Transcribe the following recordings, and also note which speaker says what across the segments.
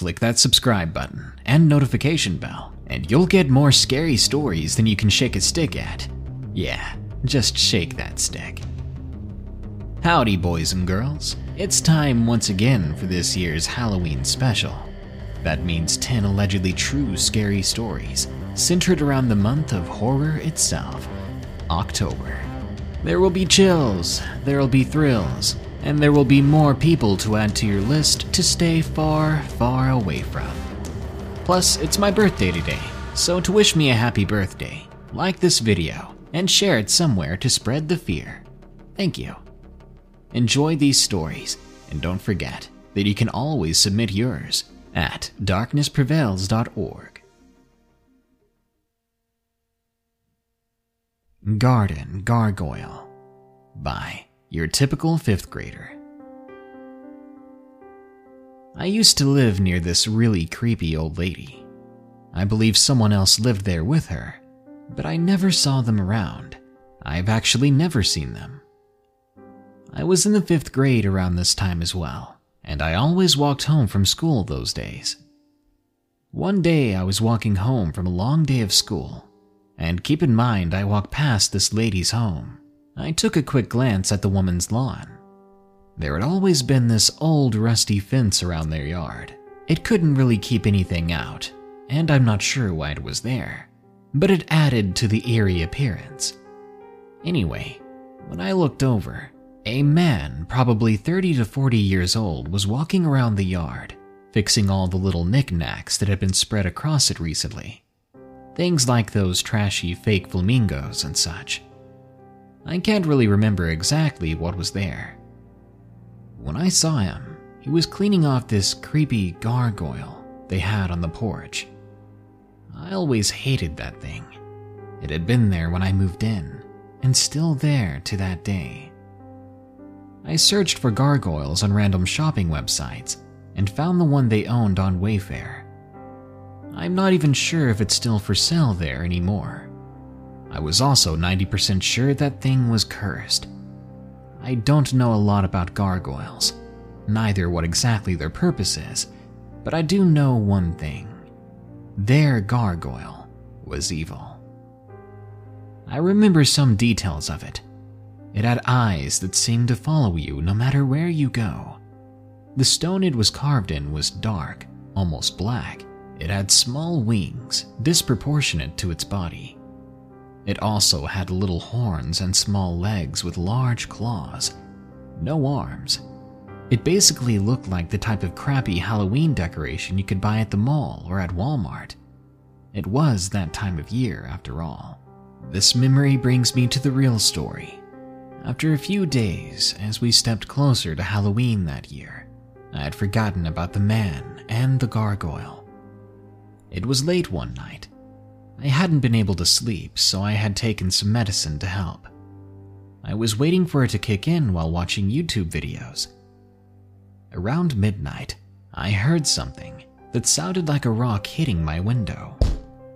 Speaker 1: Click that subscribe button and notification bell, and you'll get more scary stories than you can shake a stick at. Yeah, just shake that stick. Howdy, boys and girls. It's time once again for this year's Halloween special. That means 10 allegedly true scary stories centered around the month of horror itself, October. There will be chills, there will be thrills, and there will be more people to add to your list to stay far, far away from. Plus, it's my birthday today, so to wish me a happy birthday, like this video and share it somewhere to spread the fear. Thank you. Enjoy these stories, and don't forget that you can always submit yours at darknessprevails.org. Garden Gargoyle by your typical fifth grader. I used to live near this really creepy old lady. I believe someone else lived there with her, but I never saw them around. I've actually never seen them. I was in the fifth grade around this time as well, and I always walked home from school those days. One day I was walking home from a long day of school, and keep in mind I walked past this lady's home. I took a quick glance at the woman's lawn. There had always been this old rusty fence around their yard. It couldn't really keep anything out, and I'm not sure why it was there, but it added to the eerie appearance. Anyway, when I looked over, a man, probably 30 to 40 years old, was walking around the yard, fixing all the little knickknacks that had been spread across it recently. Things like those trashy fake flamingos and such. I can't really remember exactly what was there. When I saw him, he was cleaning off this creepy gargoyle they had on the porch. I always hated that thing. It had been there when I moved in, and still there to that day. I searched for gargoyles on random shopping websites and found the one they owned on Wayfair. I'm not even sure if it's still for sale there anymore. I was also 90% sure that thing was cursed. I don't know a lot about gargoyles, neither what exactly their purpose is, but I do know one thing. Their gargoyle was evil. I remember some details of it, it had eyes that seemed to follow you no matter where you go. The stone it was carved in was dark, almost black. It had small wings, disproportionate to its body. It also had little horns and small legs with large claws. No arms. It basically looked like the type of crappy Halloween decoration you could buy at the mall or at Walmart. It was that time of year, after all. This memory brings me to the real story after a few days, as we stepped closer to Halloween that year, I had forgotten about the man and the gargoyle. It was late one night. I hadn't been able to sleep, so I had taken some medicine to help. I was waiting for it to kick in while watching YouTube videos. Around midnight, I heard something that sounded like a rock hitting my window.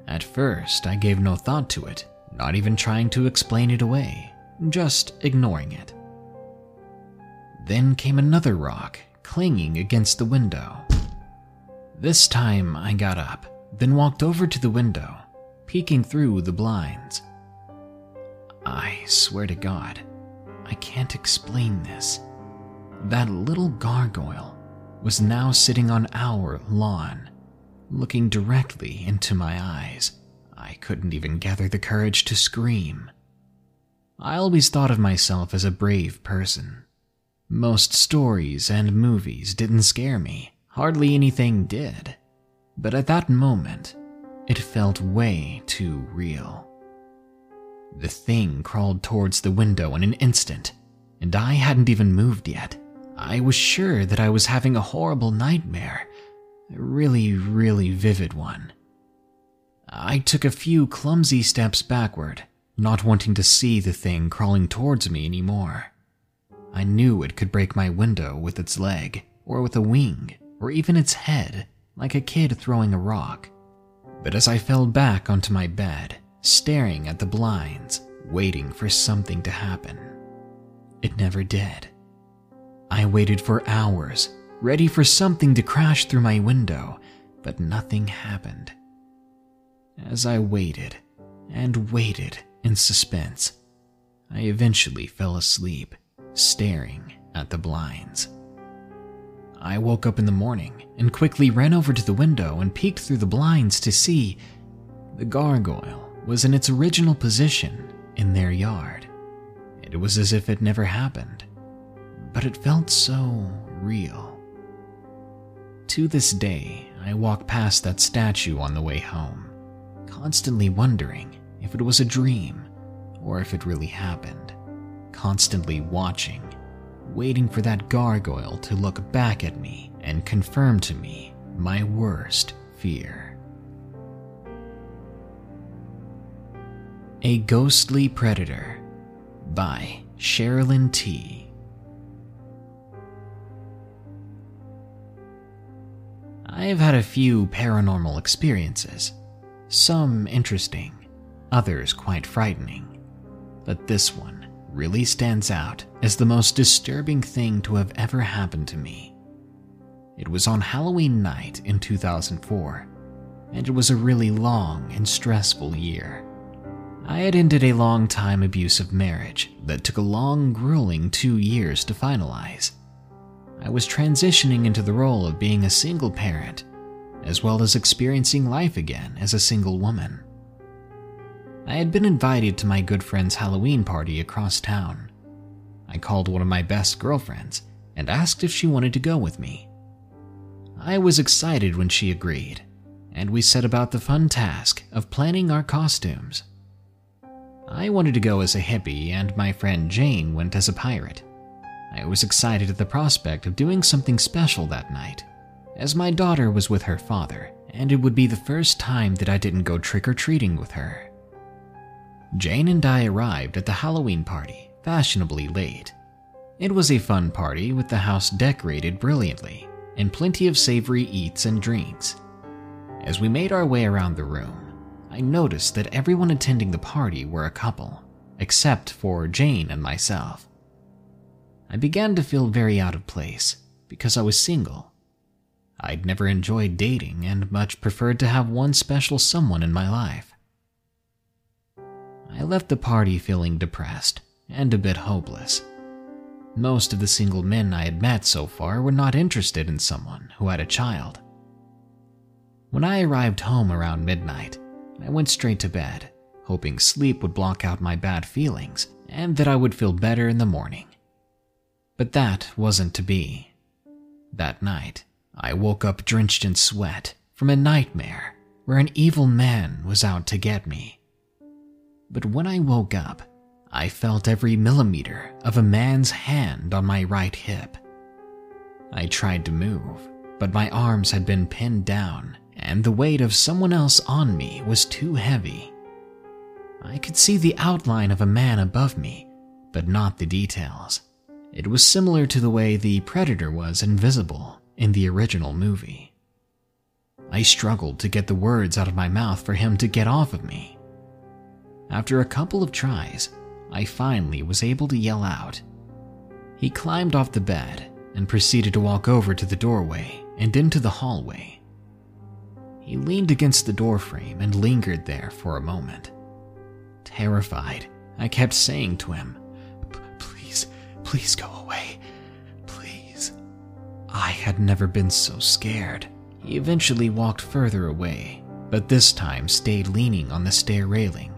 Speaker 1: At first, I gave no thought to it, not even trying to explain it away just ignoring it. Then came another rock, clanging against the window. This time I got up, then walked over to the window, peeking through the blinds. I swear to God, I can't explain this. That little gargoyle was now sitting on our lawn, looking directly into my eyes. I couldn't even gather the courage to scream. I always thought of myself as a brave person. Most stories and movies didn't scare me, hardly anything did. But at that moment, it felt way too real. The thing crawled towards the window in an instant, and I hadn't even moved yet. I was sure that I was having a horrible nightmare, A really, really vivid one. I took a few clumsy steps backward, not wanting to see the thing crawling towards me anymore. I knew it could break my window with its leg, or with a wing, or even its head, like a kid throwing a rock. But as I fell back onto my bed, staring at the blinds, waiting for something to happen, it never did. I waited for hours, ready for something to crash through my window, but nothing happened. As I waited and waited in suspense, I eventually fell asleep, staring at the blinds. I woke up in the morning and quickly ran over to the window and peeked through the blinds to see the gargoyle was in its original position in their yard. It was as if it never happened, but it felt so real. To this day, I walk past that statue on the way home, constantly wondering if it was a dream or if it really happened, constantly watching, waiting for that gargoyle to look back at me and confirm to me my worst fear. A Ghostly Predator by Sherilyn T. I've had a few paranormal experiences, some interesting, others quite frightening, but this one really stands out as the most disturbing thing to have ever happened to me. It was on Halloween night in 2004, and it was a really long and stressful year. I had ended a long time abusive marriage that took a long, grueling two years to finalize. I was transitioning into the role of being a single parent, as well as experiencing life again as a single woman. I had been invited to my good friend's Halloween party across town. I called one of my best girlfriends and asked if she wanted to go with me. I was excited when she agreed, and we set about the fun task of planning our costumes. I wanted to go as a hippie, and my friend Jane went as a pirate. I was excited at the prospect of doing something special that night, as my daughter was with her father, and it would be the first time that I didn't go trick or treating with her. Jane and I arrived at the Halloween party fashionably late. It was a fun party with the house decorated brilliantly and plenty of savory eats and drinks. As we made our way around the room, I noticed that everyone attending the party were a couple, except for Jane and myself. I began to feel very out of place because I was single. I'd never enjoyed dating and much preferred to have one special someone in my life. I left the party feeling depressed and a bit hopeless. Most of the single men I had met so far were not interested in someone who had a child. When I arrived home around midnight, I went straight to bed, hoping sleep would block out my bad feelings and that I would feel better in the morning. But that wasn't to be. That night, I woke up drenched in sweat from a nightmare where an evil man was out to get me. But when I woke up, I felt every millimeter of a man's hand on my right hip. I tried to move, but my arms had been pinned down, and the weight of someone else on me was too heavy. I could see the outline of a man above me, but not the details. It was similar to the way the Predator was invisible in the original movie. I struggled to get the words out of my mouth for him to get off of me. After a couple of tries, I finally was able to yell out. He climbed off the bed and proceeded to walk over to the doorway and into the hallway. He leaned against the doorframe and lingered there for a moment. Terrified, I kept saying to him, Please, please go away. Please. I had never been so scared. He eventually walked further away, but this time stayed leaning on the stair railing.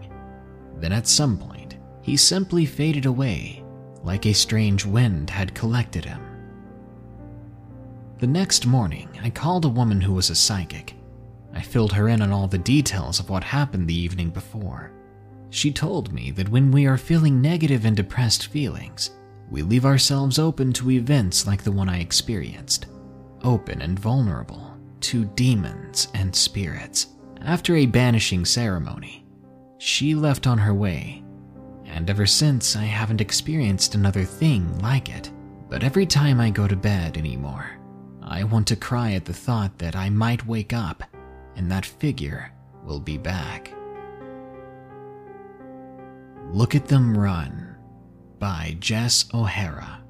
Speaker 1: Then at some point, he simply faded away, like a strange wind had collected him. The next morning, I called a woman who was a psychic. I filled her in on all the details of what happened the evening before. She told me that when we are feeling negative and depressed feelings, we leave ourselves open to events like the one I experienced, open and vulnerable, to demons and spirits. After a banishing ceremony, she left on her way, and ever since I haven't experienced another thing like it. But every time I go to bed anymore, I want to cry at the thought that I might wake up and that figure will be back. Look at Them Run by Jess O'Hara.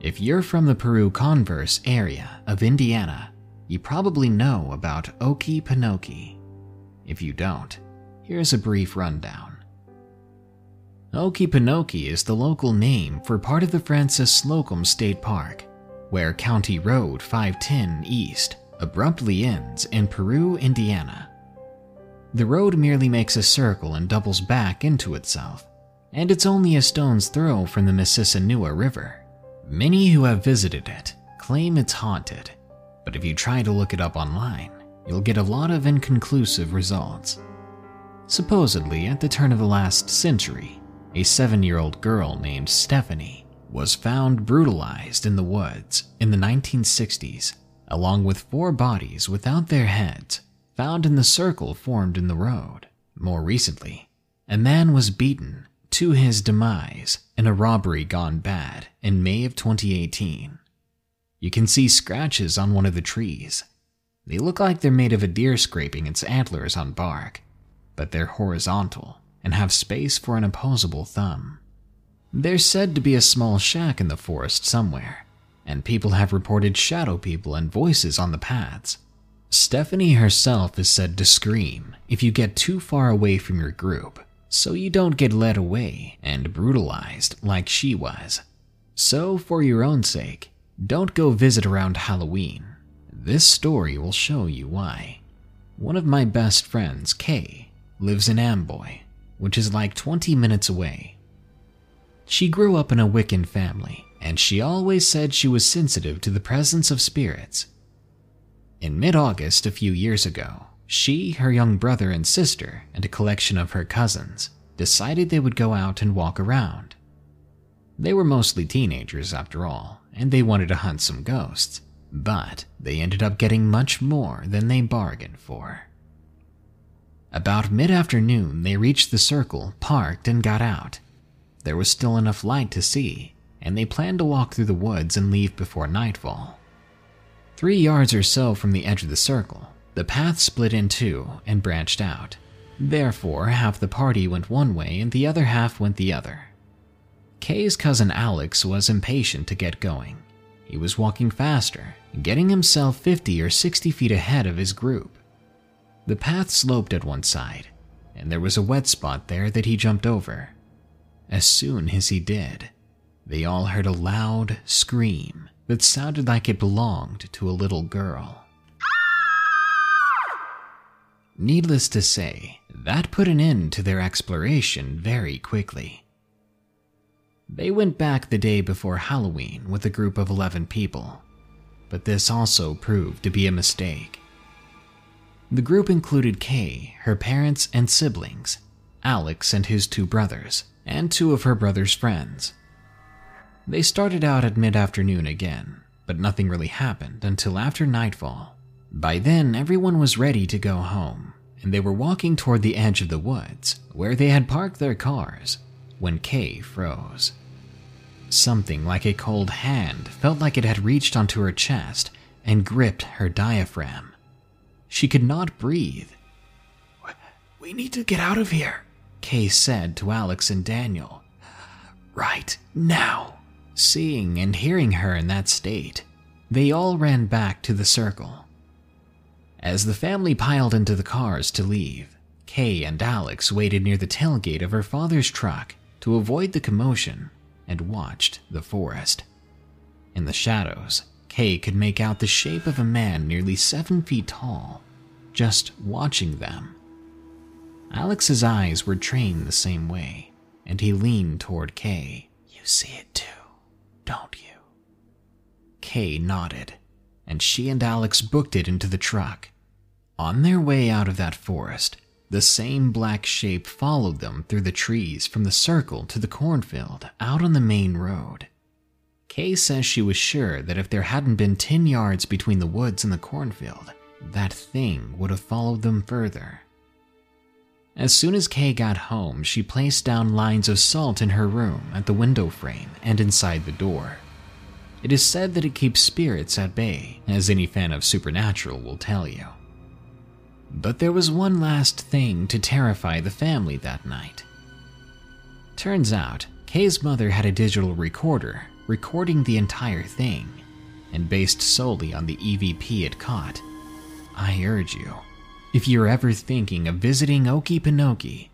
Speaker 1: If you're from the Peru Converse area of Indiana, you probably know about Okie Pinokie. If you don't, here's a brief rundown. Okie Pinokie is the local name for part of the Frances Slocum State Park, where County Road 510 East abruptly ends in Peru, Indiana. The road merely makes a circle and doubles back into itself, and it's only a stone's throw from the Mississinewa River. Many who have visited it claim it's haunted, but if you try to look it up online, you'll get a lot of inconclusive results. Supposedly, at the turn of the last century, a seven year old girl named Stephanie was found brutalized in the woods in the 1960s, along with four bodies without their heads found in the circle formed in the road. More recently, a man was beaten to his demise in a robbery gone bad in May of 2018. You can see scratches on one of the trees. They look like they're made of a deer scraping its antlers on bark, but they're horizontal and have space for an opposable thumb. There's said to be a small shack in the forest somewhere, and people have reported shadow people and voices on the paths. Stephanie herself is said to scream if you get too far away from your group, so you don't get led away and brutalized like she was. So, for your own sake, don't go visit around Halloween. This story will show you why. One of my best friends, Kay, lives in Amboy, which is like 20 minutes away. She grew up in a Wiccan family, and she always said she was sensitive to the presence of spirits. In mid August a few years ago, she, her young brother and sister, and a collection of her cousins decided they would go out and walk around. They were mostly teenagers, after all, and they wanted to hunt some ghosts, but they ended up getting much more than they bargained for. About mid afternoon, they reached the circle, parked, and got out. There was still enough light to see, and they planned to walk through the woods and leave before nightfall. Three yards or so from the edge of the circle, the path split in two and branched out. Therefore, half the party went one way and the other half went the other. Kay's cousin Alex was impatient to get going. He was walking faster, getting himself 50 or 60 feet ahead of his group. The path sloped at one side, and there was a wet spot there that he jumped over. As soon as he did, they all heard a loud scream that sounded like it belonged to a little girl. Needless to say, that put an end to their exploration very quickly. They went back the day before Halloween with a group of 11 people, but this also proved to be a mistake. The group included Kay, her parents and siblings, Alex and his two brothers, and two of her brother's friends. They started out at mid afternoon again, but nothing really happened until after nightfall. By then, everyone was ready to go home, and they were walking toward the edge of the woods where they had parked their cars when Kay froze. Something like a cold hand felt like it had reached onto her chest and gripped her diaphragm. She could not breathe. We need to get out of here, Kay said to Alex and Daniel. Right now. Seeing and hearing her in that state, they all ran back to the circle. As the family piled into the cars to leave, Kay and Alex waited near the tailgate of her father's truck to avoid the commotion and watched the forest. In the shadows, Kay could make out the shape of a man nearly seven feet tall, just watching them. Alex's eyes were trained the same way, and he leaned toward Kay. You see it too, don't you? Kay nodded, and she and Alex booked it into the truck. On their way out of that forest, the same black shape followed them through the trees from the circle to the cornfield out on the main road. Kay says she was sure that if there hadn't been 10 yards between the woods and the cornfield, that thing would have followed them further. As soon as Kay got home, she placed down lines of salt in her room at the window frame and inside the door. It is said that it keeps spirits at bay, as any fan of Supernatural will tell you. But there was one last thing to terrify the family that night. Turns out, Kay's mother had a digital recorder recording the entire thing, and based solely on the EVP it caught. I urge you, if you're ever thinking of visiting Okie Pinokie,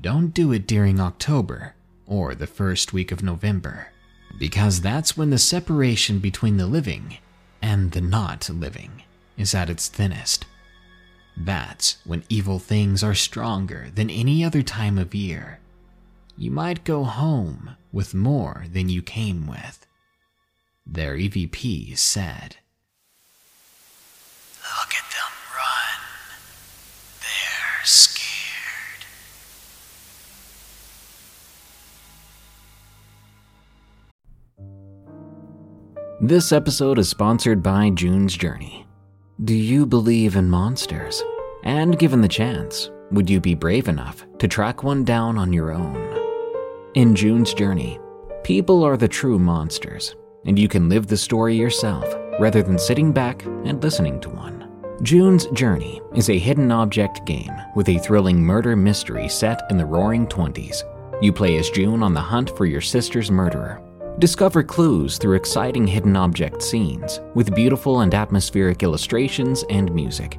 Speaker 1: don't do it during October or the first week of November, because that's when the separation between the living and the not living is at its thinnest. That's when evil things are stronger than any other time of year. You might go home with more than you came with. Their EVP said. Look at them run. They're scared.
Speaker 2: This episode is sponsored by June's Journey. Do you believe in monsters? And given the chance, would you be brave enough to track one down on your own? In June's Journey, people are the true monsters, and you can live the story yourself rather than sitting back and listening to one. June's Journey is a hidden object game with a thrilling murder mystery set in the roaring 20s. You play as June on the hunt for your sister's murderer Discover clues through exciting hidden object scenes with beautiful and atmospheric illustrations and music.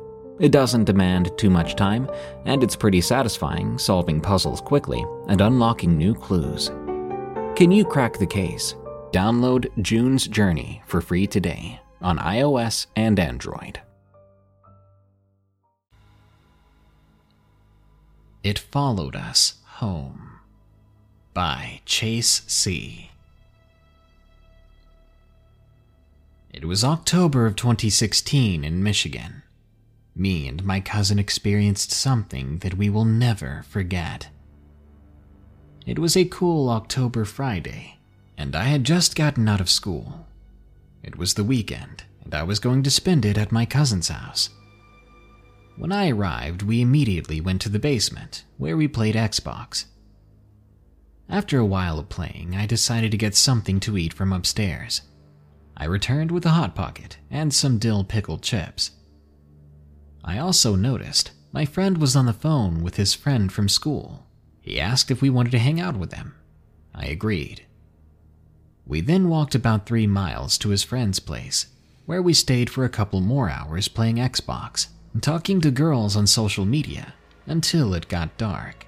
Speaker 2: It doesn't demand too much time, and it's pretty satisfying solving puzzles quickly and unlocking new clues. Can you crack the case? Download June's Journey for free today on iOS and Android.
Speaker 1: It Followed Us Home by Chase C. It was October of 2016 in Michigan. Me and my cousin experienced something that we will never forget. It was a cool October Friday, and I had just gotten out of school. It was the weekend, and I was going to spend it at my cousin's house. When I arrived, we immediately went to the basement, where we played Xbox. After a while of playing, I decided to get something to eat from upstairs. I returned with a Hot Pocket and some dill pickled chips. I also noticed my friend was on the phone with his friend from school. He asked if we wanted to hang out with them. I agreed. We then walked about three miles to his friend's place, where we stayed for a couple more hours playing Xbox and talking to girls on social media until it got dark.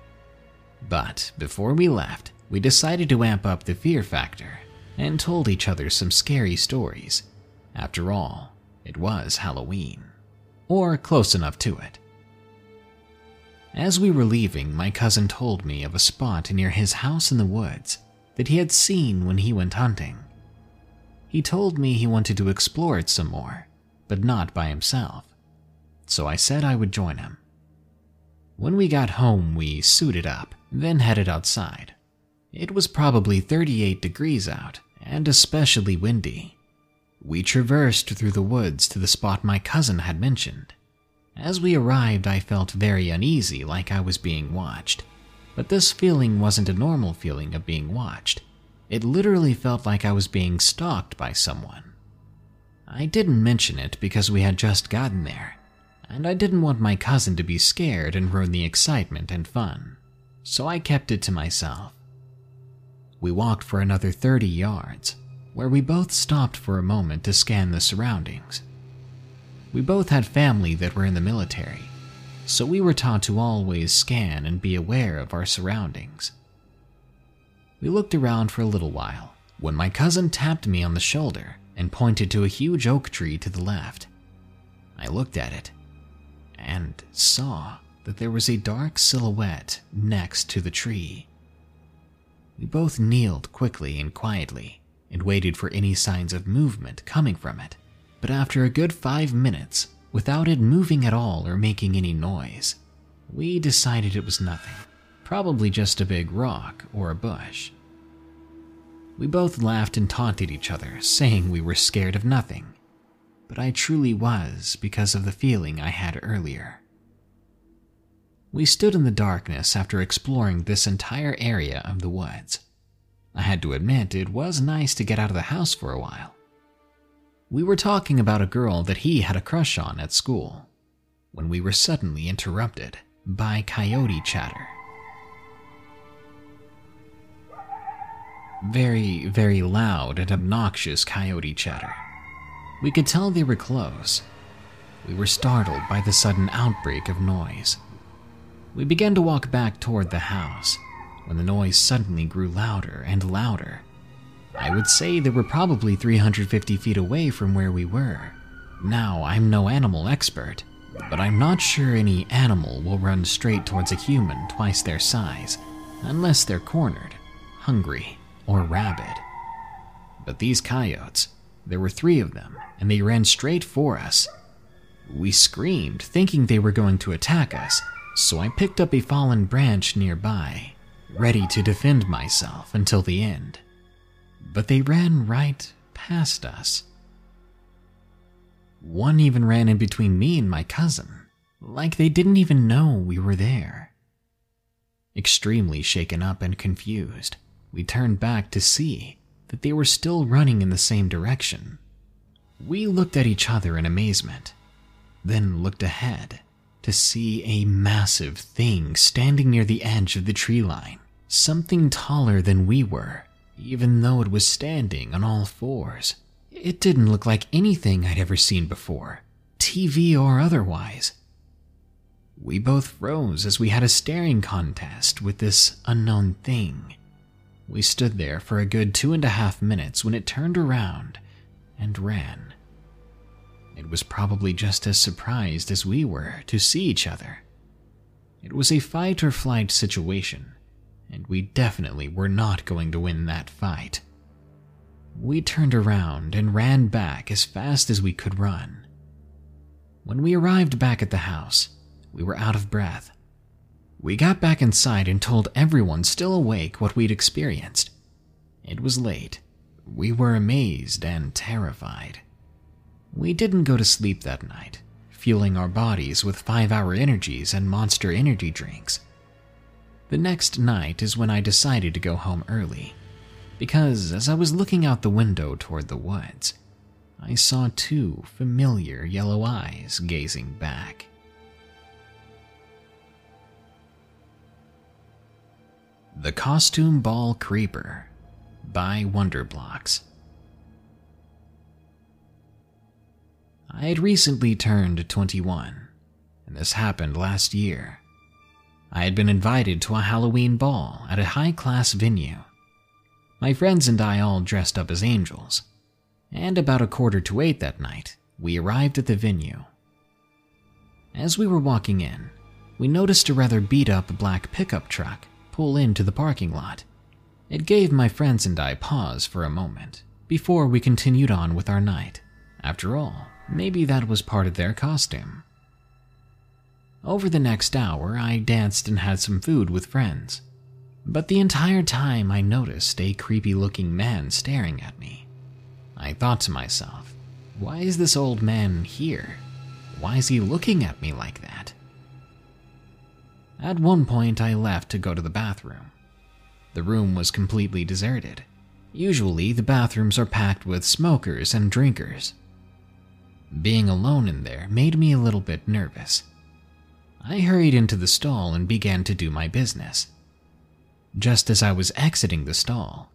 Speaker 1: But before we left, we decided to amp up the fear factor and told each other some scary stories. After all, it was Halloween, or close enough to it. As we were leaving, my cousin told me of a spot near his house in the woods that he had seen when he went hunting. He told me he wanted to explore it some more, but not by himself, so I said I would join him. When we got home, we suited up, then headed outside. It was probably 38 degrees out, and especially windy. We traversed through the woods to the spot my cousin had mentioned. As we arrived, I felt very uneasy, like I was being watched. But this feeling wasn't a normal feeling of being watched. It literally felt like I was being stalked by someone. I didn't mention it because we had just gotten there, and I didn't want my cousin to be scared and ruin the excitement and fun, so I kept it to myself. We walked for another 30 yards, where we both stopped for a moment to scan the surroundings. We both had family that were in the military, so we were taught to always scan and be aware of our surroundings. We looked around for a little while, when my cousin tapped me on the shoulder and pointed to a huge oak tree to the left. I looked at it and saw that there was a dark silhouette next to the tree. We both kneeled quickly and quietly and waited for any signs of movement coming from it. But after a good five minutes, without it moving at all or making any noise, we decided it was nothing. Probably just a big rock or a bush. We both laughed and taunted each other, saying we were scared of nothing. But I truly was because of the feeling I had earlier. We stood in the darkness after exploring this entire area of the woods. I had to admit, it was nice to get out of the house for a while. We were talking about a girl that he had a crush on at school when we were suddenly interrupted by coyote chatter. Very, very loud and obnoxious coyote chatter. We could tell they were close. We were startled by the sudden outbreak of noise. We began to walk back toward the house when the noise suddenly grew louder and louder. I would say they were probably 350 feet away from where we were. Now, I'm no animal expert, but I'm not sure any animal will run straight towards a human twice their size, unless they're cornered, hungry, or rabid. But these coyotes, there were three of them, and they ran straight for us. We screamed, thinking they were going to attack us, so I picked up a fallen branch nearby, ready to defend myself until the end. But they ran right past us. One even ran in between me and my cousin, like they didn't even know we were there. Extremely shaken up and confused, we turned back to see that they were still running in the same direction. We looked at each other in amazement, then looked ahead to see a massive thing standing near the edge of the tree line, something taller than we were, even though it was standing on all fours. It didn't look like anything I'd ever seen before, TV or otherwise. We both froze as we had a staring contest with this unknown thing. We stood there for a good two and a half minutes when it turned around and ran. It was probably just as surprised as we were to see each other. It was a fight or flight situation, and we definitely were not going to win that fight. We turned around and ran back as fast as we could run. When we arrived back at the house, we were out of breath. We got back inside and told everyone still awake what we'd experienced. It was late. We were amazed and terrified. We didn't go to sleep that night, fueling our bodies with five hour energies and monster energy drinks. The next night is when I decided to go home early, because as I was looking out the window toward the woods, I saw two familiar yellow eyes gazing back. The Costume Ball Creeper by Wonderblocks. I had recently turned 21, and this happened last year. I had been invited to a Halloween ball at a high class venue. My friends and I all dressed up as angels, and about a quarter to eight that night, we arrived at the venue. As we were walking in, we noticed a rather beat up black pickup truck pull into the parking lot. It gave my friends and I pause for a moment before we continued on with our night. After all, maybe that was part of their costume. Over the next hour, I danced and had some food with friends. But the entire time, I noticed a creepy looking man staring at me. I thought to myself, why is this old man here? Why is he looking at me like that? At one point, I left to go to the bathroom. The room was completely deserted. Usually, the bathrooms are packed with smokers and drinkers. Being alone in there made me a little bit nervous. I hurried into the stall and began to do my business. Just as I was exiting the stall,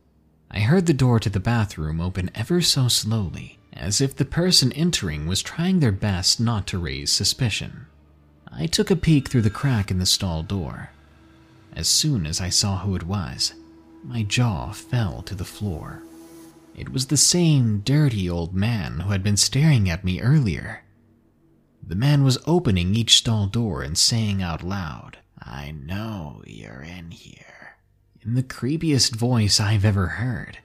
Speaker 1: I heard the door to the bathroom open ever so slowly, as if the person entering was trying their best not to raise suspicion. I took a peek through the crack in the stall door. As soon as I saw who it was, my jaw fell to the floor. it was the same dirty old man who had been staring at me earlier. The man was opening each stall door and saying out loud, I know you're in here, in the creepiest voice I've ever heard.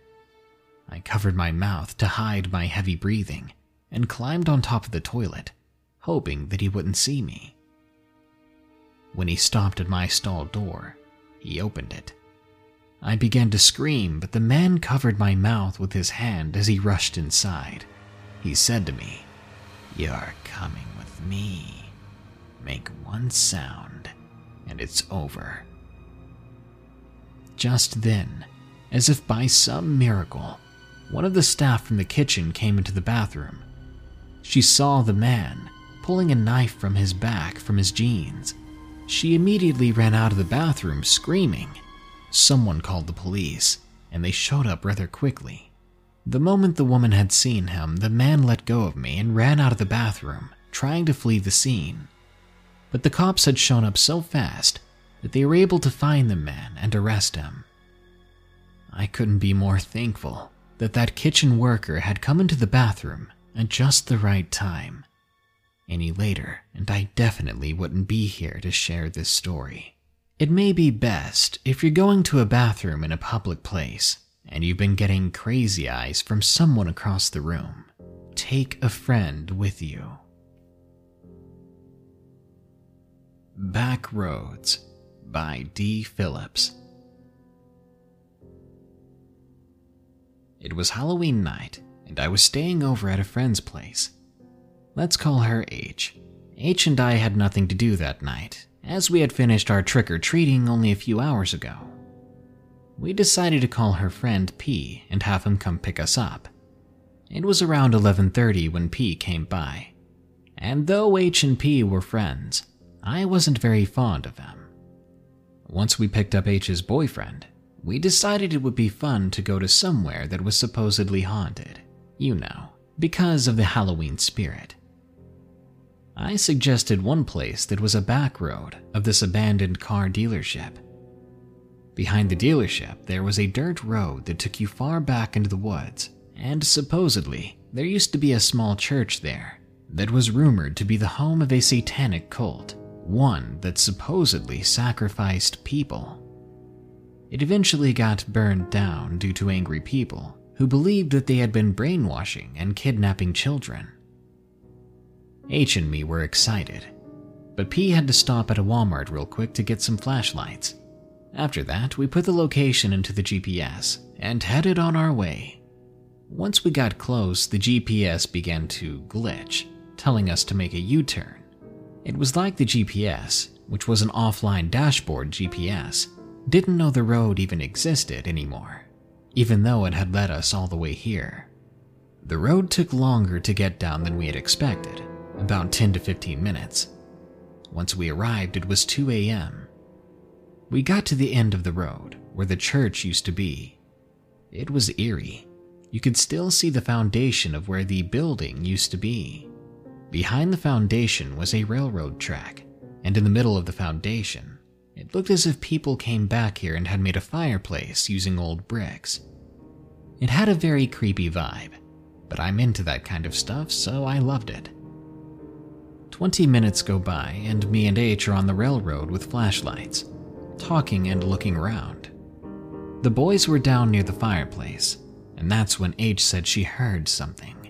Speaker 1: I covered my mouth to hide my heavy breathing and climbed on top of the toilet, hoping that he wouldn't see me. When he stopped at my stall door, he opened it. I began to scream, but the man covered my mouth with his hand as he rushed inside. He said to me, You're coming me. Make one sound, and it's over. Just then, as if by some miracle, one of the staff from the kitchen came into the bathroom. She saw the man pulling a knife from his back from his jeans. She immediately ran out of the bathroom screaming. Someone called the police, and they showed up rather quickly. The moment the woman had seen him, the man let go of me and ran out of the bathroom, trying to flee the scene. But the cops had shown up so fast that they were able to find the man and arrest him. I couldn't be more thankful that that kitchen worker had come into the bathroom at just the right time. Any later, and I definitely wouldn't be here to share this story. It may be best if you're going to a bathroom in a public place and you've been getting crazy eyes from someone across the room. Take a friend with you. Back Roads by D. Phillips. It was Halloween night, and I was staying over at a friend's place. Let's call her H. H and I had nothing to do that night, as we had finished our trick or treating only a few hours ago. We decided to call her friend P and have him come pick us up. It was around 11:30 when P came by. And though H and P were friends, I wasn't very fond of them. Once we picked up H's boyfriend, we decided it would be fun to go to somewhere that was supposedly haunted, you know, because of the Halloween spirit. I suggested one place that was a back road of this abandoned car dealership. Behind the dealership, there was a dirt road that took you far back into the woods, and supposedly, there used to be a small church there that was rumored to be the home of a satanic cult, one that supposedly sacrificed people. It eventually got burned down due to angry people who believed that they had been brainwashing and kidnapping children. H and me were excited, but P had to stop at a Walmart real quick to get some flashlights. After that, we put the location into the GPS and headed on our way. Once we got close, the GPS began to glitch, telling us to make a U turn. It was like the GPS, which was an offline dashboard GPS, didn't know the road even existed anymore, even though it had led us all the way here. The road took longer to get down than we had expected, about 10 to 15 minutes. Once we arrived, it was 2 a.m. We got to the end of the road, where the church used to be. It was eerie. You could still see the foundation of where the building used to be. Behind the foundation was a railroad track, and in the middle of the foundation, it looked as if people came back here and had made a fireplace using old bricks. It had a very creepy vibe, but I'm into that kind of stuff, so I loved it. Twenty minutes go by, and me and H are on the railroad with flashlights, talking and looking around. The boys were down near the fireplace, and that's when H said she heard something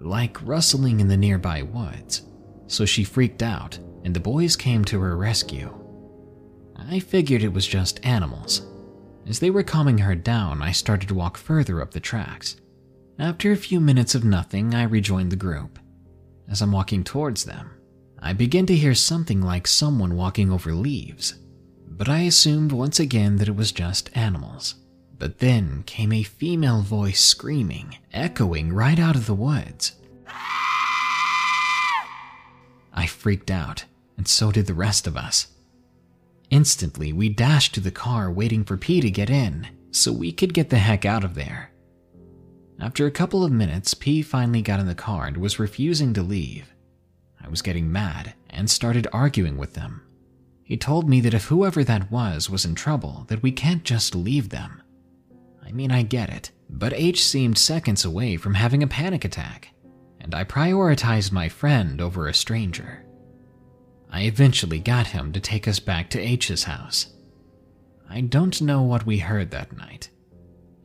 Speaker 1: like rustling in the nearby woods, so she freaked out and the boys came to her rescue. I figured it was just animals. As they were calming her down, I started to walk further up the tracks. After a few minutes of nothing, I rejoined the group. As I'm walking towards them, I begin to hear something like someone walking over leaves, but I assumed once again that it was just animals. But then came a female voice screaming, echoing right out of the woods. I freaked out, and so did the rest of us. Instantly, we dashed to the car waiting for P to get in so we could get the heck out of there. After a couple of minutes, P finally got in the car and was refusing to leave. I was getting mad and started arguing with them. He told me that if whoever that was was in trouble, that we can't just leave them. I mean, I get it. But H seemed seconds away from having a panic attack, and I prioritized my friend over a stranger. I eventually got him to take us back to H's house. I don't know what we heard that night.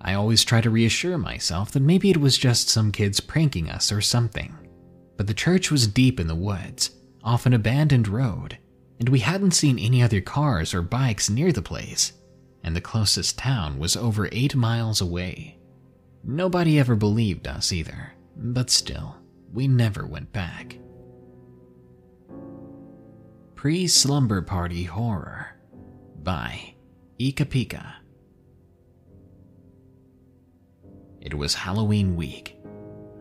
Speaker 1: I always try to reassure myself that maybe it was just some kids pranking us or something. But the church was deep in the woods, off an abandoned road, and we hadn't seen any other cars or bikes near the place, and the closest town was over eight miles away. Nobody ever believed us either, but still, we never went back. Pre Slumber Party Horror by Ika Pika. It was Halloween week.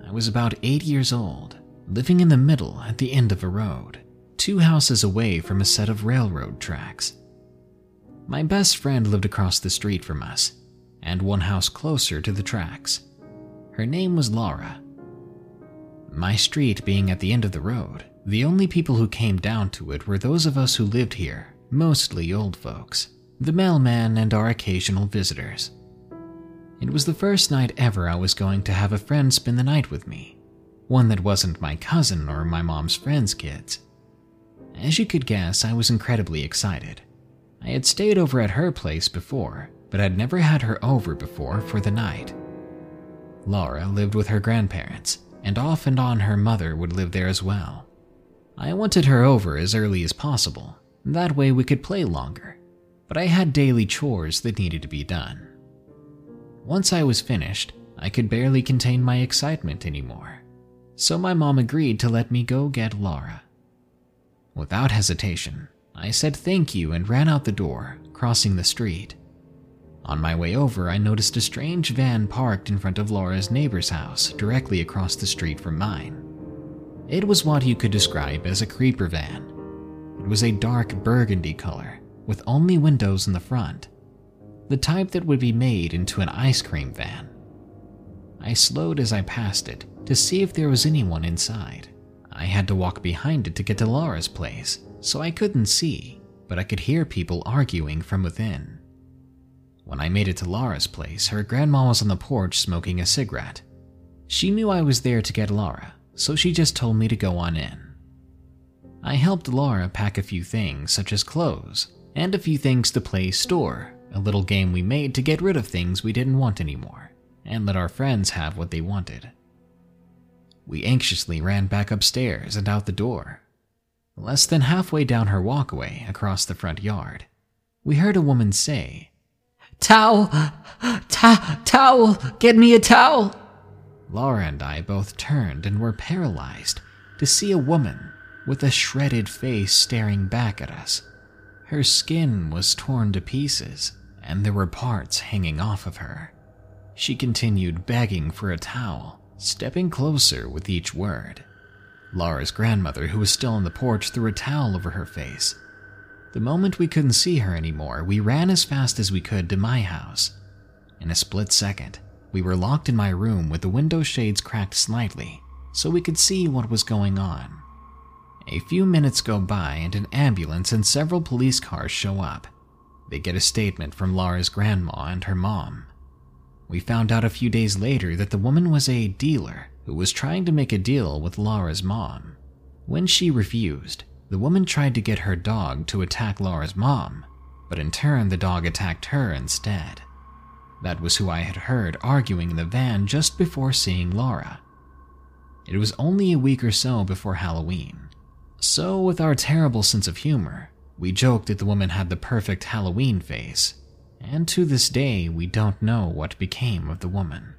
Speaker 1: I was about eight years old, living in the middle at the end of a road, two houses away from a set of railroad tracks. My best friend lived across the street from us, and one house closer to the tracks. Her name was Laura. My street being at the end of the road, the only people who came down to it were those of us who lived here, mostly old folks, the mailman and our occasional visitors. It was the first night ever I was going to have a friend spend the night with me, one that wasn't my cousin or my mom's friend's kids. As you could guess, I was incredibly excited. I had stayed over at her place before, but I'd never had her over before for the night. Laura lived with her grandparents, and off and on her mother would live there as well. I wanted her over as early as possible, that way we could play longer, but I had daily chores that needed to be done. Once I was finished, I could barely contain my excitement anymore, so my mom agreed to let me go get Laura. Without hesitation, I said thank you and ran out the door, crossing the street. On my way over, I noticed a strange van parked in front of Laura's neighbor's house directly across the street from mine. It was what you could describe as a creeper van. It was a dark burgundy color, with only windows in the front, the type that would be made into an ice cream van. I slowed as I passed it to see if there was anyone inside. I had to walk behind it to get to Laura's place, so I couldn't see, but I could hear people arguing from within. When I made it to Laura's place, her grandma was on the porch smoking a cigarette. She knew I was there to get Laura, so she just told me to go on in. I helped Laura pack a few things, such as clothes, and a few things to play store, a little game we made to get rid of things we didn't want anymore, and let our friends have what they wanted. We anxiously ran back upstairs and out the door. Less than halfway down her walkway across the front yard, we heard a woman say,
Speaker 3: Towel! Ta- towel! Get me a towel!
Speaker 1: Laura and I both turned and were paralyzed to see a woman with a shredded face staring back at us. Her skin was torn to pieces, and there were parts hanging off of her. She continued begging for a towel, stepping closer with each word. Laura's grandmother, who was still on the porch, threw a towel over her face. The moment we couldn't see her anymore, we ran as fast as we could to my house. In a split second, we were locked in my room with the window shades cracked slightly so we could see what was going on. A few minutes go by and an ambulance and several police cars show up. They get a statement from Laura's grandma and her mom. We found out a few days later that the woman was a dealer who was trying to make a deal with Laura's mom. When she refused, the woman tried to get her dog to attack Laura's mom, but in turn, the dog attacked her instead. That was who I had heard arguing in the van just before seeing Laura. It was only a week or so before Halloween. So, with our terrible sense of humor, we joked that the woman had the perfect Halloween face, and to this day, we don't know what became of the woman.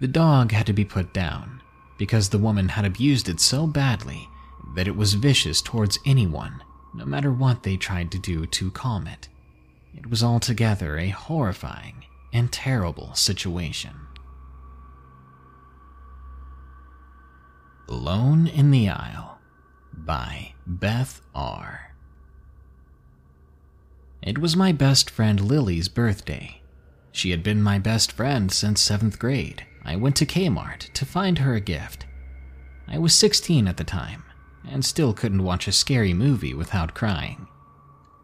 Speaker 1: The dog had to be put down because the woman had abused it so badly that it was vicious towards anyone, no matter what they tried to do to calm it. It was altogether a horrifying and terrible situation. Alone in the Aisle by Beth R. It was my best friend Lily's birthday. She had been my best friend since seventh grade. I went to Kmart to find her a gift. I was 16 at the time and still couldn't watch a scary movie without crying.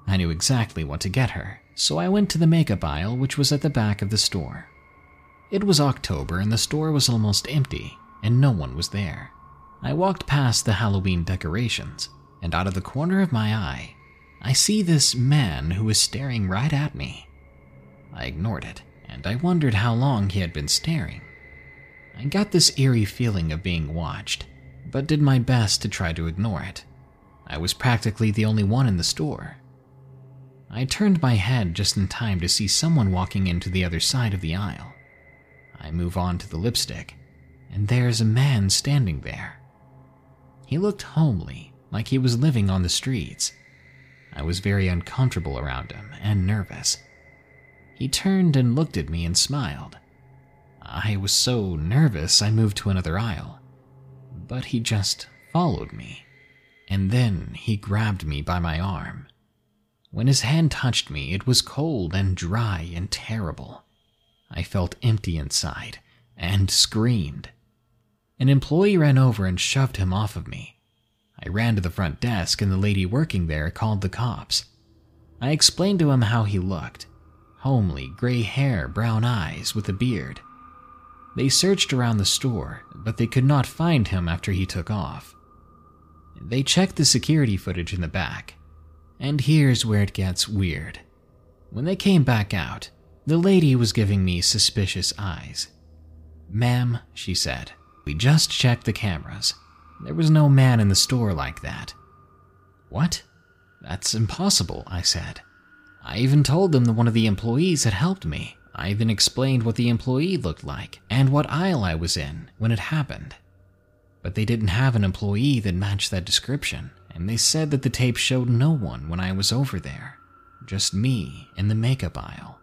Speaker 1: I knew exactly what to get her, so I went to the makeup aisle, which was at the back of the store. It was October and the store was almost empty, and no one was there. I walked past the Halloween decorations, and out of the corner of my eye, I see this man who is staring right at me. I ignored it, and I wondered how long he had been staring. I got this eerie feeling of being watched, but did my best to try to ignore it. I was practically the only one in the store. I turned my head just in time to see someone walking into the other side of the aisle. I move on to the lipstick, and there's a man standing there. He looked homely, like he was living on the streets. I was very uncomfortable around him and nervous. He turned and looked at me and smiled. I was so nervous I moved to another aisle, but he just followed me, and then he grabbed me by my arm. When his hand touched me, it was cold and dry and terrible. I felt empty inside and screamed. An employee ran over and shoved him off of me. I ran to the front desk, and the lady working there called the cops. I explained to him how he looked homely, gray hair, brown eyes, with a beard. They searched around the store, but they could not find him after he took off. They checked the security footage in the back, and here's where it gets weird. When they came back out, the lady was giving me suspicious eyes. Ma'am, she said, we just checked the cameras. There was no man in the store like that. What? That's impossible, I said. I even told them that one of the employees had helped me. I even explained what the employee looked like and what aisle I was in when it happened. But they didn't have an employee that matched that description, and they said that the tape showed no one when I was over there, just me in the makeup aisle.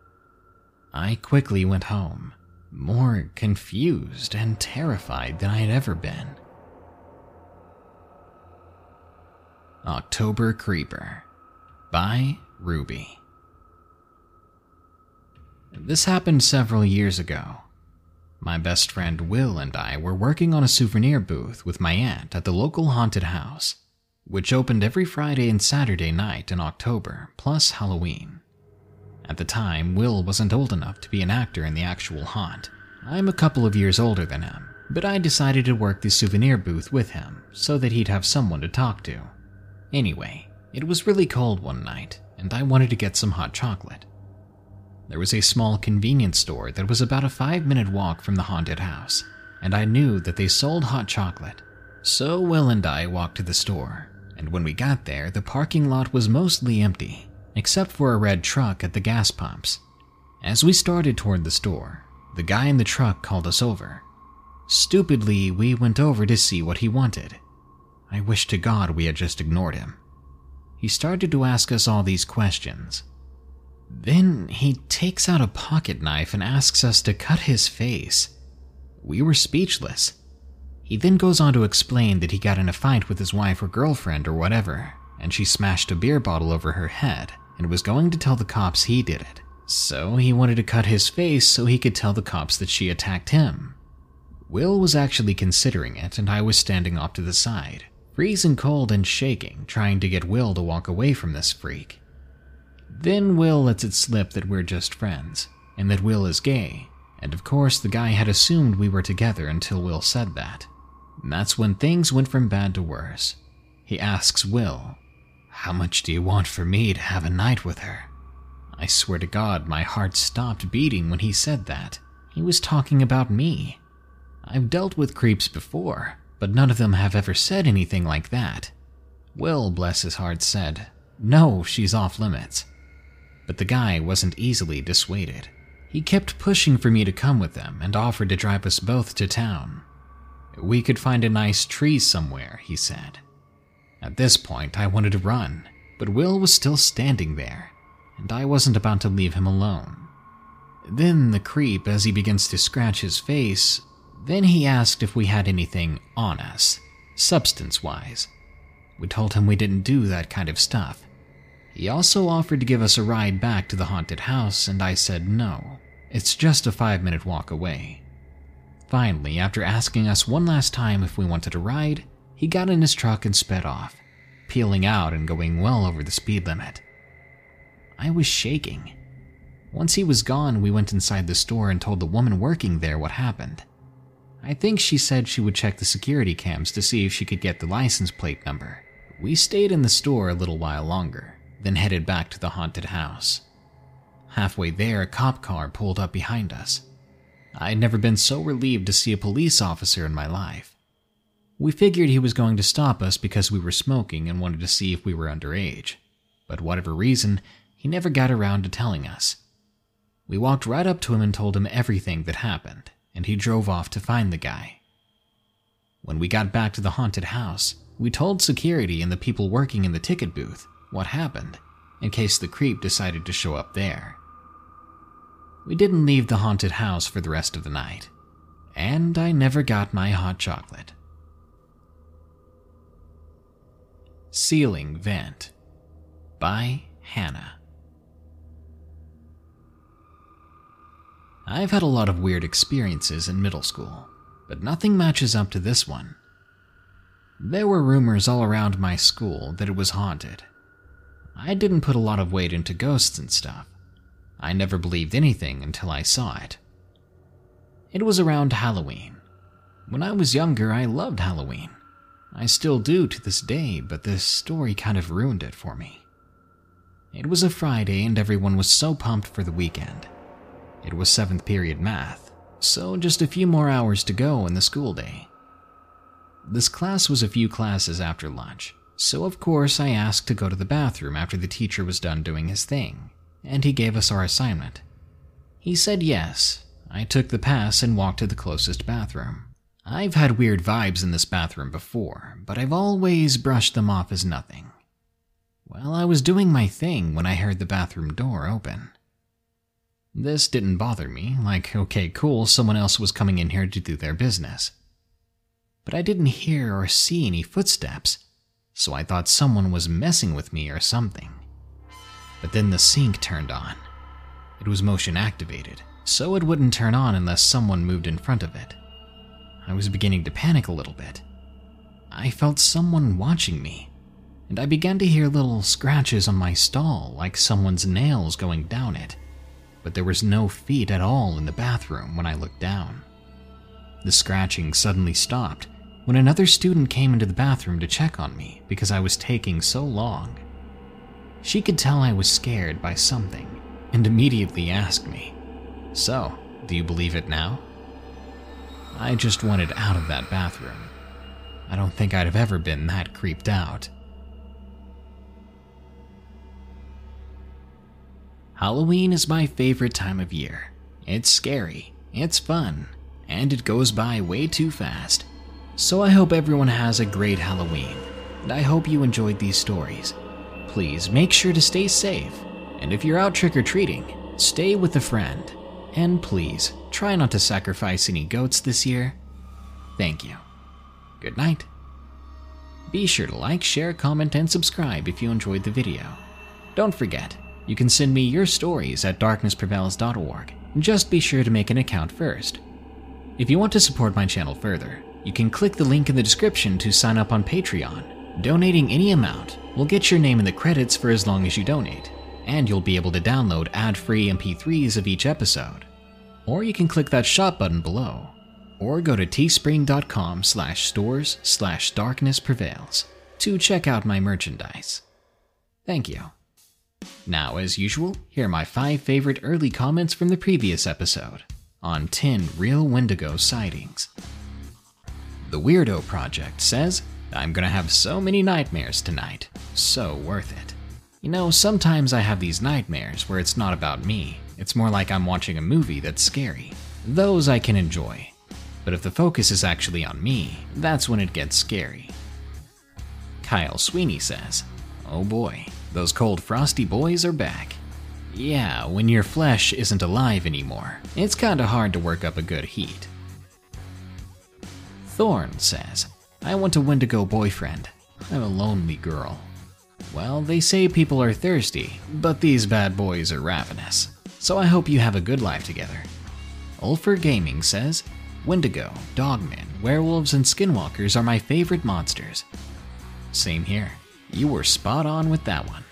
Speaker 1: I quickly went home, more confused and terrified than I had ever been. October Creeper by Ruby. This happened several years ago. My best friend Will and I were working on a souvenir booth with my aunt at the local haunted house, which opened every Friday and Saturday night in October, plus Halloween. At the time, Will wasn't old enough to be an actor in the actual haunt. I'm a couple of years older than him, but I decided to work the souvenir booth with him so that he'd have someone to talk to. Anyway, it was really cold one night, and I wanted to get some hot chocolate. There was a small convenience store that was about a five minute walk from the haunted house, and I knew that they sold hot chocolate. So Will and I walked to the store, and when we got there, the parking lot was mostly empty except for a red truck at the gas pumps. As we started toward the store, the guy in the truck called us over. Stupidly, we went over to see what he wanted. I wish to God we had just ignored him. He started to ask us all these questions. Then he takes out a pocket knife and asks us to cut his face. We were speechless. He then goes on to explain that he got in a fight with his wife or girlfriend or whatever, and she smashed a beer bottle over her head and was going to tell the cops he did it. So he wanted to cut his face so he could tell the cops that she attacked him. Will was actually considering it, and I was standing off to the side, freezing cold and shaking, trying to get Will to walk away from this freak. Then Will lets it slip that we're just friends, and that Will is gay, and of course the guy had assumed we were together until Will said that. And that's when things went from bad to worse. He asks Will how much do you want for me to have a night with her? I swear to God, my heart stopped beating when he said that. He was talking about me. I've dealt with creeps before, but none of them have ever said anything like that. Will, bless his heart, said, No, she's off limits. But the guy wasn't easily dissuaded. He kept pushing for me to come with them and offered to drive us both to town. We could find a nice tree somewhere, he said. At this point, I wanted to run, but Will was still standing there, and I wasn't about to leave him alone. Then the creep, as he begins to scratch his face, then he asked if we had anything on us, substance wise. We told him we didn't do that kind of stuff. He also offered to give us a ride back to the haunted house, and I said no. It's just a five minute walk away. Finally, after asking us one last time if we wanted a ride, he got in his truck and sped off, peeling out and going well over the speed limit. I was shaking. Once he was gone, we went inside the store and told the woman working there what happened. I think she said she would check the security cams to see if she could get the license plate number. We stayed in the store a little while longer, then headed back to the haunted house. Halfway there, a cop car pulled up behind us. I had never been so relieved to see a police officer in my life. We figured he was going to stop us because we were smoking and wanted to see if we were underage. But whatever reason, he never got around to telling us. We walked right up to him and told him everything that happened, and he drove off to find the guy. When we got back to the haunted house, we told security and the people working in the ticket booth what happened, in case the creep decided to show up there. We didn't leave the haunted house for the rest of the night, and I never got my hot chocolate. Ceiling Vent by Hannah. I've had a lot of weird experiences in middle school, but nothing matches up to this one. There were rumors all around my school that it was haunted. I didn't put a lot of weight into ghosts and stuff. I never believed anything until I saw it. It was around Halloween. When I was younger, I loved Halloween. I still do to this day, but this story kind of ruined it for me. It was a Friday and everyone was so pumped for the weekend. It was 7th period math, so just a few more hours to go in the school day. This class was a few classes after lunch, so of course I asked to go to the bathroom after the teacher was done doing his thing, and he gave us our assignment. He said yes. I took the pass and walked to the closest bathroom. I've had weird vibes in this bathroom before, but I've always brushed them off as nothing. Well, I was doing my thing when I heard the bathroom door open. This didn't bother me, like, okay, cool, someone else was coming in here to do their business. But I didn't hear or see any footsteps, so I thought someone was messing with me or something. But then the sink turned on. It was motion activated, so it wouldn't turn on unless someone moved in front of it. I was beginning to panic a little bit. I felt someone watching me, and I began to hear little scratches on my stall like someone's nails going down it but there was no feet at all in the bathroom when I looked down. The scratching suddenly stopped when another student came into the bathroom to check on me because I was taking so long. She could tell I was scared by something and immediately asked me, So, do you believe it now? I just wanted out of that bathroom. I don't think I'd have ever been that creeped out. Halloween is my favorite time of year. It's scary, it's fun, and it goes by way too fast. So I hope everyone has a great Halloween, and I hope you enjoyed these stories. Please make sure to stay safe, and if you're out trick or treating, stay with a friend. And please, try not to sacrifice any goats this year. Thank you. Good night. Be sure to like, share, comment, and subscribe if you enjoyed the video. Don't forget, you can send me your stories at darknessprevails.org. Just be sure to make an account first. If you want to support my channel further, you can click the link in the description to sign up on Patreon. Donating any amount will get your name in the credits for as long as you donate, and you'll be able to download ad-free MP3s of each episode. Or you can click that shop button below, or go to teespring.com slash stores slash darkness prevails to check out my merchandise. Thank you. Now, as usual, here are my 5 favorite early comments from the previous episode on 10 real Wendigo sightings. The Weirdo Project says, I'm gonna have so many nightmares tonight. So worth it. You know, sometimes I have these nightmares where it's not about me, it's more like I'm watching a movie that's scary. Those I can enjoy. But if the focus is actually on me, that's when it gets scary. Kyle Sweeney says, Oh boy, those cold frosty boys are back. Yeah, when your flesh isn't alive anymore, it's kinda hard to work up a good heat. Thorn says, I want a Wendigo boyfriend. I'm a lonely girl. Well, they say people are thirsty, but these bad boys are ravenous. So I hope you have a good life together. Ulfer Gaming says, Wendigo, Dogmen, werewolves, and skinwalkers are my favorite monsters. Same here. You were spot on with that one.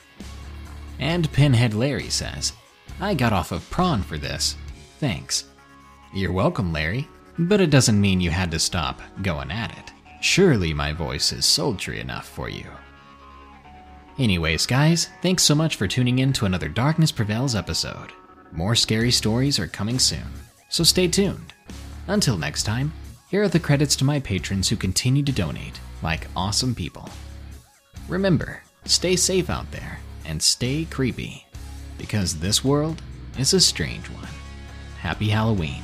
Speaker 1: And Pinhead Larry says, I got off of prawn for this. Thanks. You're welcome, Larry. But it doesn't mean you had to stop going at it. Surely my voice is sultry enough for you. Anyways, guys, thanks so much for tuning in to another Darkness Prevails episode. More scary stories are coming soon, so stay tuned. Until next time, here are the credits to my patrons who continue to donate, like awesome people. Remember, stay safe out there and stay creepy, because this world is a strange one. Happy Halloween.